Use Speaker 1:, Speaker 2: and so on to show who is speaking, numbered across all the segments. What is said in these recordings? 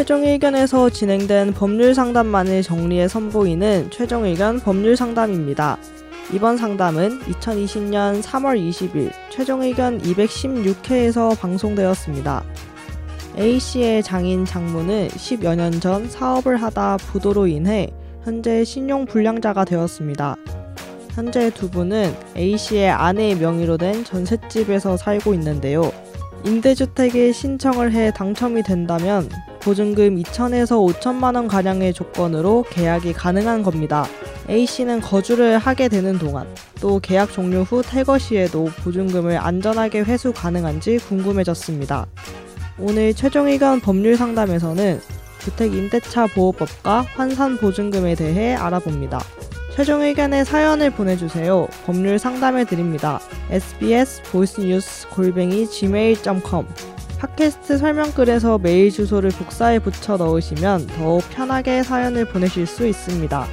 Speaker 1: 최종 의견에서 진행된 법률 상담만을 정리해 선보이는 최종 의견 법률 상담입니다. 이번 상담은 2020년 3월 20일 최종 의견 216회에서 방송되었습니다. A씨의 장인 장모는 10여 년 전 사업을 하다 부도로 인해 현재 신용 불량자가 되었습니다. 현재 두 분은 A씨의 아내의 명의로 된 전셋집에서 살고 있는데요. 임대주택에 신청을 해 당첨이 된다면 보증금 2천에서 5천만 원 가량의 조건으로 계약이 가능한 겁니다. A씨는 거주를 하게 되는 동안 또 계약 종료 후 퇴거 시에도 보증금을 안전하게 회수 가능한지 궁금해졌습니다. 오늘 최종 의견 법률 상담에서는 주택 임대차 보호법과 환산 보증금에 대해 알아봅니다. 최종 의견의 사연을 보내주세요. 법률 상담해 드립니다. sbs 보이스뉴스 골뱅이 gmail.com 팟캐스트 설명글에서 메일 주소를 복사해 붙여 넣으시면 더욱 편하게 사연을 보내실 수 있습니다.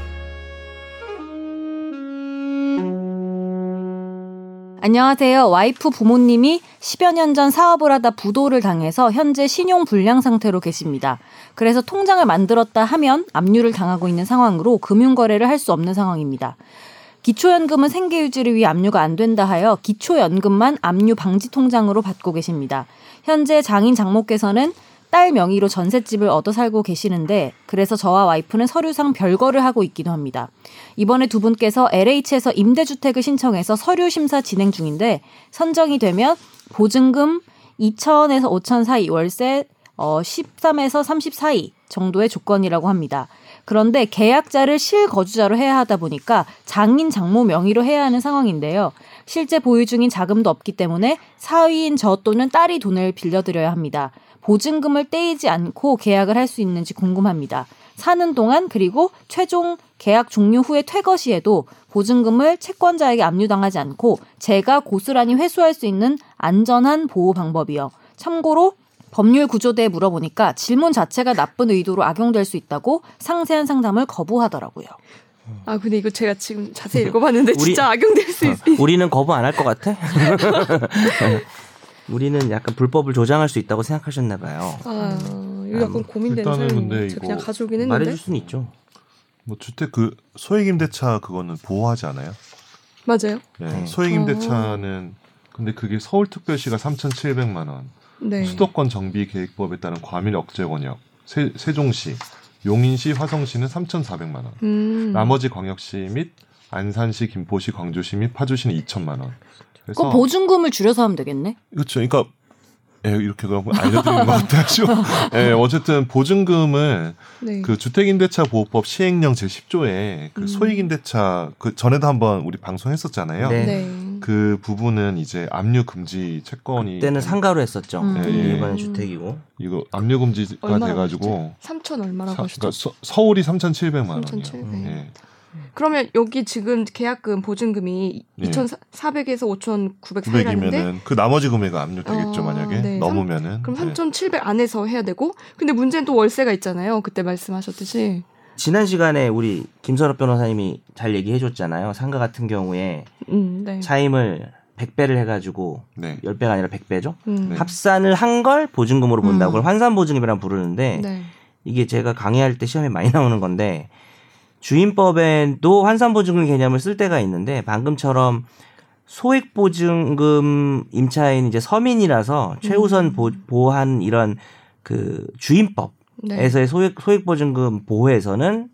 Speaker 2: 안녕하세요. 와이프 부모님이 10여 년 전 사업을 하다 부도를 당해서 현재 신용 불량 상태로 계십니다. 그래서 통장을 만들었다 하면 압류를 당하고 있는 상황으로 금융 거래를 할 수 없는 상황입니다. 기초연금은 생계 유지를 위해 압류가 안 된다 하여 기초연금만 압류 방지 통장으로 받고 계십니다. 현재 장인 장모께서는 딸 명의로 전셋집을 얻어 살고 계시는데 그래서 저와 와이프는 서류상 별거를 하고 있기도 합니다. 이번에 두 분께서 LH에서 임대주택을 신청해서 서류 심사 진행 중인데 선정이 되면 보증금 2천에서 5천 사이 월세 어 13에서 30 사이 정도의 조건이라고 합니다. 그런데 계약자를 실거주자로 해야 하다 보니까 장인 장모 명의로 해야 하는 상황인데요. 실제 보유 중인 자금도 없기 때문에 사위인 저 또는 딸이 돈을 빌려드려야 합니다. 보증금을 떼이지 않고 계약을 할 수 있는지 궁금합니다. 사는 동안 그리고 최종 계약 종료 후에 퇴거 시에도 보증금을 채권자에게 압류당하지 않고 제가 고스란히 회수할 수 있는 안전한 보호 방법이요. 참고로 법률 구조대에 물어보니까 질문 자체가 나쁜 의도로 악용될 수 있다고 상세한 상담을 거부하더라고요.
Speaker 3: 아 근데 이거 제가 지금 자세히 읽어봤는데
Speaker 4: 우리-
Speaker 3: 진짜 악용될 수 있.
Speaker 4: 우리는 거부 안 할 것 같아? 우리는 약간 불법을 조장할 수 있다고 생각하셨나 봐요.
Speaker 3: 아 이거 약간 고민되는.
Speaker 5: 근데
Speaker 3: 제가
Speaker 5: 이거
Speaker 3: 그냥 가져오긴 했는데.
Speaker 4: 말해줄 수는 있죠.
Speaker 5: 뭐 주택 그 소액 임대차 그거는 보호하지 않아요?
Speaker 3: 맞아요.
Speaker 5: 네.
Speaker 4: 네.
Speaker 5: 소액 임대차는 근데 그게 서울특별시가 3,700만 원,
Speaker 3: 네.
Speaker 5: 수도권 정비 계획법에 따른 과밀 억제 권역, 세, 세종시, 용인시, 화성시는 3,400만 원.
Speaker 3: 음.
Speaker 5: 나머지 광역시 및 안산시, 김포시, 광주시 및 파주시는 2천만 원. 그래서
Speaker 2: 그 보증금을 줄여서 하면 되겠네.
Speaker 5: 그렇죠. 그러니까 예, 이렇게 그럼 알려드리는 것 같아가지고 예, 어쨌든 보증금을
Speaker 3: 네.
Speaker 5: 그 주택임대차 보호법 시행령 제 10조에 그
Speaker 3: 음.
Speaker 5: 소액임대차 그 전에도 한번 우리 방송했었잖아요.
Speaker 4: 네.
Speaker 3: 네.
Speaker 5: 그 부분은 이제 압류 금지 채권이
Speaker 4: 그때는 상가로 했었죠.
Speaker 2: 음.
Speaker 5: 예, 예.
Speaker 4: 이번엔 주택이고.
Speaker 5: 이거 압류 금지가 돼가지고
Speaker 3: 3천 얼마라고
Speaker 5: 사-
Speaker 3: 하셨죠?
Speaker 5: 그러니까 서, 서울이 3,700만 원이요.
Speaker 3: 3,700.
Speaker 5: 예.
Speaker 3: 그러면 여기 지금 계약금 보증금이
Speaker 5: 예.
Speaker 3: 2,400에서 5,900 사이라는데
Speaker 5: 900이면은 그 나머지 금액은 압류되겠죠
Speaker 3: 어,
Speaker 5: 만약에
Speaker 3: 네.
Speaker 5: 넘으면은
Speaker 3: 그럼
Speaker 5: 네.
Speaker 3: 3,700 안에서 해야 되고 근데 문제는 또 월세가 있잖아요. 그때 말씀하셨듯이.
Speaker 4: 지난 시간에 우리 김선업 변호사님이 잘 얘기해 줬잖아요. 상가 같은 경우에
Speaker 3: 음, 네.
Speaker 4: 차임을 100배를 해가지고
Speaker 5: 네.
Speaker 4: 10배가 아니라 100배죠.
Speaker 3: 음.
Speaker 5: 네.
Speaker 4: 합산을 한 걸 보증금으로 본다고
Speaker 2: 음.
Speaker 4: 그걸 환산 보증금이라고 부르는데
Speaker 3: 네.
Speaker 4: 이게 제가 강의할 때 시험에 많이 나오는 건데 주임법에도 환산 보증금 개념을 쓸 때가 있는데 방금처럼 소액 보증금 임차인 이제 서민이라서 최우선 보, 보호한 이런 그 주임법 에서의
Speaker 3: 네.
Speaker 4: 소액 소액 보증금 보호에서는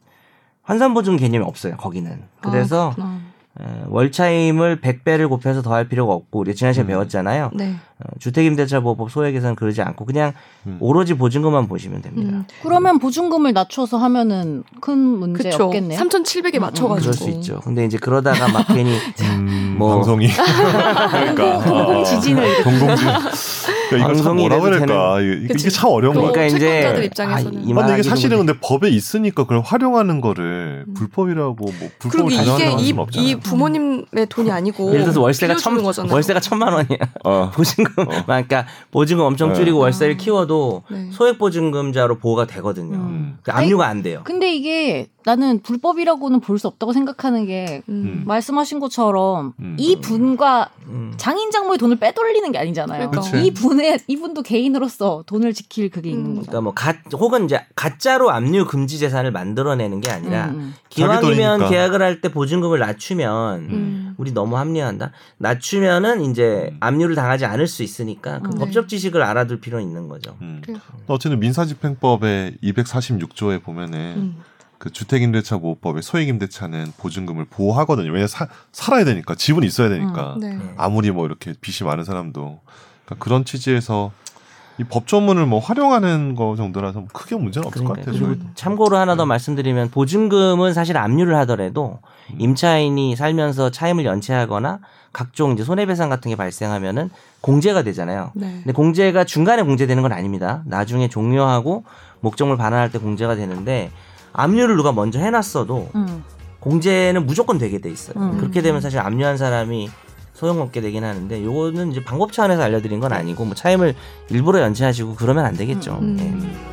Speaker 4: 환산 보증 개념이 없어요 거기는 그래서
Speaker 3: 아, 그렇구나.
Speaker 4: 어, 월차임을 100배를 곱해서 더할 필요가 없고 우리 지난 시간에
Speaker 5: 음.
Speaker 4: 배웠잖아요
Speaker 3: 네.
Speaker 4: 어, 주택임대차보호법 소액에서는 그러지 않고 그냥
Speaker 5: 음.
Speaker 4: 오로지 보증금만 보시면 됩니다.
Speaker 3: 음.
Speaker 2: 그러면 보증금을 낮춰서 하면은 큰 문제
Speaker 3: 그쵸.
Speaker 2: 없겠네요.
Speaker 3: 3,700에 맞춰가지고.
Speaker 4: 그럴 수 있죠. 근데 이제 그러다가 막 괜히
Speaker 5: 음,
Speaker 4: 뭐-
Speaker 5: 방송이 그러니까
Speaker 2: 동공 지진을
Speaker 5: 아, 동공지 그러니까
Speaker 4: 방송이
Speaker 5: 뭐라고 해야
Speaker 4: 이래도
Speaker 5: 될까 이게. 이게 참 어려운
Speaker 3: 거또
Speaker 5: 같아요.
Speaker 4: 그러니까 이제
Speaker 3: 입장에서는.
Speaker 4: 아,
Speaker 5: 근데 이게 사실은
Speaker 4: 뭐-
Speaker 5: 근데 법에 있으니까 그걸 활용하는 거를
Speaker 3: 음.
Speaker 5: 불법이라고 뭐 불법을
Speaker 3: 이게
Speaker 5: 가정하는
Speaker 3: 이. 이 부모님의 돈이 아니고
Speaker 4: 예를 들어서 월세가 천. 월세가 천만 원이야.
Speaker 5: 어.
Speaker 4: 보증금 그러니까 보증금 엄청
Speaker 5: 네.
Speaker 4: 줄이고
Speaker 3: 아.
Speaker 4: 월세를 키워도
Speaker 3: 네.
Speaker 4: 소액 보증금자로 보호가 되거든요.
Speaker 5: 음.
Speaker 4: 그 압류가 안 돼요.
Speaker 2: 근데 이게 나는 불법이라고는 볼 수 없다고 생각하는 게
Speaker 3: 음.
Speaker 2: 말씀하신 것처럼
Speaker 5: 음.
Speaker 2: 이 분과
Speaker 4: 음.
Speaker 2: 장인 장모의 돈을 빼돌리는 게 아니잖아요.
Speaker 3: 그러니까.
Speaker 2: 이 분의 이분도 개인으로서 돈을 지킬 그게 있는
Speaker 3: 음.
Speaker 2: 거죠.
Speaker 4: 그러니까 뭐 가, 혹은 이제 가짜로 압류 금지 재산을 만들어내는 게 아니라
Speaker 2: 음, 음.
Speaker 4: 기왕이면. 계약을 할 때 보증금을 낮추면
Speaker 3: 음.
Speaker 4: 우리 너무 합리화한다. 낮추면은 이제
Speaker 5: 음.
Speaker 4: 압류를 당하지 않을 수 있으니까 그
Speaker 2: 음.
Speaker 4: 법적 지식을 알아둘 필요는 있는 거죠.
Speaker 5: 음. 어쨌든 민사집행법의 246조에 보면은
Speaker 3: 음.
Speaker 5: 그 주택임대차 보호법의 소액임대차는 보증금을 보호하거든요. 왜냐 사, 살아야 되니까 집은 있어야 되니까
Speaker 3: 네.
Speaker 5: 아무리 뭐 이렇게 빚이 많은 사람도 그러니까 그런 취지에서 이 법조문을 뭐 활용하는 거 정도라서 뭐 크게 문제는 없을 것
Speaker 4: 그러니까
Speaker 5: 같아요.
Speaker 4: 그리고
Speaker 3: 음.
Speaker 4: 참고로 하나 더 말씀드리면 보증금은 사실 압류를 하더라도
Speaker 5: 음.
Speaker 4: 임차인이 살면서 차임을 연체하거나 각종 이제 손해배상 같은 게 발생하면은 공제가 되잖아요.
Speaker 3: 네.
Speaker 4: 근데 공제가 중간에 공제되는 건 아닙니다. 나중에 종료하고 목적물 반환할 때 공제가 되는데 압류를 누가 먼저 해놨어도
Speaker 2: 음.
Speaker 4: 공제는 무조건 되게 돼 있어요.
Speaker 2: 음.
Speaker 4: 그렇게 되면 사실 압류한 사람이 소용없게 되긴 하는데 요거는 이제 방법 차원에서 알려드린 건 아니고 뭐 차임을 일부러 연체하시고 그러면 안 되겠죠.
Speaker 2: 음.
Speaker 4: 예.
Speaker 3: 음.